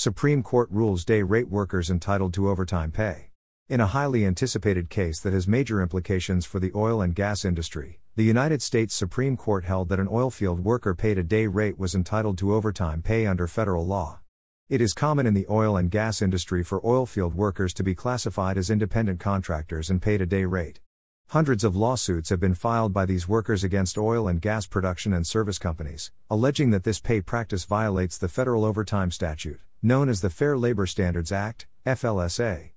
Supreme Court rules day rate workers entitled to overtime pay. In a highly anticipated case that has major implications for the oil and gas industry, the United States Supreme Court held that an oilfield worker paid a day rate was entitled to overtime pay under federal law. It is common in the oil and gas industry for oilfield workers to be classified as independent contractors and paid a day rate. Hundreds of lawsuits have been filed by these workers against oil and gas production and service companies, alleging that this pay practice violates the federal overtime statute, known as the Fair Labor Standards Act, FLSA.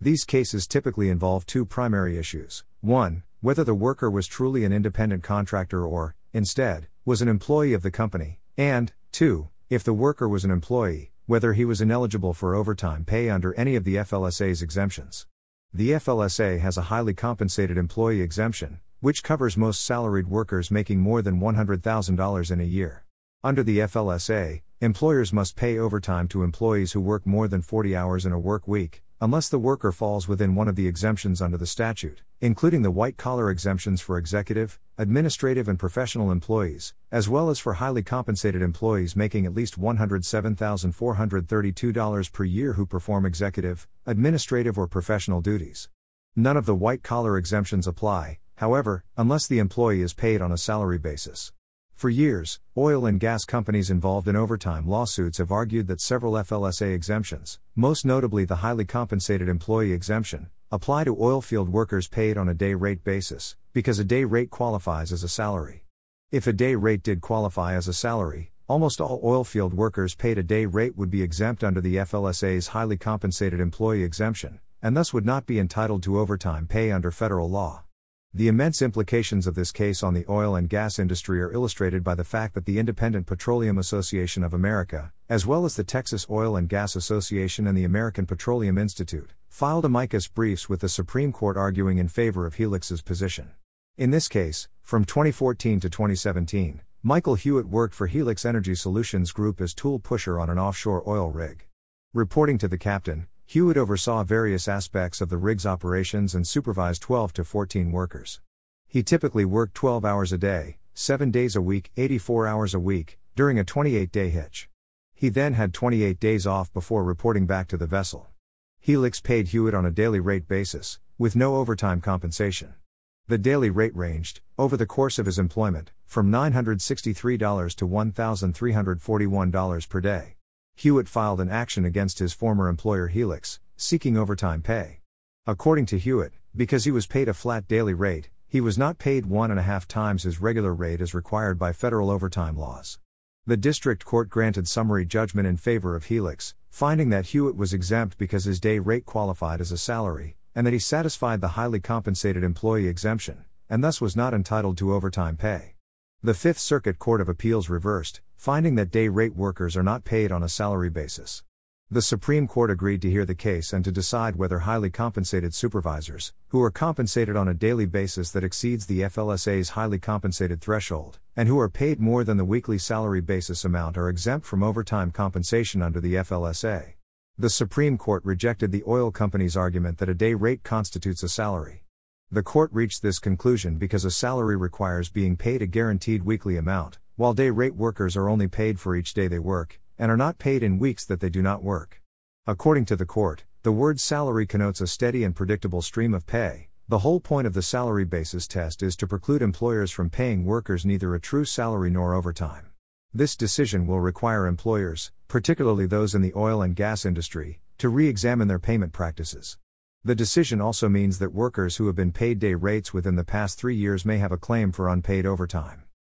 These cases typically involve two primary issues. 1. Whether the worker was truly an independent contractor or, instead, was an employee of the company, and, 2. If the worker was an employee, whether he was ineligible for overtime pay under any of the FLSA's exemptions. The FLSA has a highly compensated employee exemption, which covers most salaried workers making more than $100,000 in a year. Under the FLSA, employers must pay overtime to employees who work more than 40 hours in a work week, unless the worker falls within one of the exemptions under the statute, including the white collar exemptions for executive, administrative, and professional employees, as well as for highly compensated employees making at least $107,432 per year who perform executive, administrative, or professional duties. None of the white collar exemptions apply, however, unless the employee is paid on a salary basis. For years, oil and gas companies involved in overtime lawsuits have argued that several FLSA exemptions, most notably the highly compensated employee exemption, apply to oilfield workers paid on a day rate basis, because a day rate qualifies as a salary. If a day rate did qualify as a salary, almost all oilfield workers paid a day rate would be exempt under the FLSA's highly compensated employee exemption, and thus would not be entitled to overtime pay under federal law. The immense implications of this case on the oil and gas industry are illustrated by the fact that the Independent Petroleum Association of America, as well as the Texas Oil and Gas Association and the American Petroleum Institute, filed amicus briefs with the Supreme Court arguing in favor of Helix's position. In this case, from 2014 to 2017, Michael Hewitt worked for Helix Energy Solutions Group as tool pusher on an offshore oil rig. Reporting to the captain, Hewitt oversaw various aspects of the rig's operations and supervised 12 to 14 workers. He typically worked 12 hours a day, 7 days a week, 84 hours a week, during a 28 day hitch. He then had 28 days off before reporting back to the vessel. Helix paid Hewitt on a daily rate basis, with no overtime compensation. The daily rate ranged, over the course of his employment, from $963 to $1,341 per day. Hewitt filed an action against his former employer Helix, seeking overtime pay. According to Hewitt, because he was paid a flat daily rate, he was not paid one and a half times his regular rate as required by federal overtime laws. The district court granted summary judgment in favor of Helix, finding that Hewitt was exempt because his day rate qualified as a salary, and that he satisfied the highly compensated employee exemption, and thus was not entitled to overtime pay. The Fifth Circuit Court of Appeals reversed, finding that day rate workers are not paid on a salary basis. The Supreme Court agreed to hear the case and to decide whether highly compensated supervisors, who are compensated on a daily basis that exceeds the FLSA's highly compensated threshold, and who are paid more than the weekly salary basis amount, are exempt from overtime compensation under the FLSA. The Supreme Court rejected the oil company's argument that a day rate constitutes a salary. The court reached this conclusion because a salary requires being paid a guaranteed weekly amount, while day rate workers are only paid for each day they work, and are not paid in weeks that they do not work. According to the court, the word salary connotes a steady and predictable stream of pay. The whole point of the salary basis test is to preclude employers from paying workers neither a true salary nor overtime. This decision will require employers, particularly those in the oil and gas industry, to re examine their payment practices. The decision also means that workers who have been paid day rates within the past three years may have a claim for unpaid overtime.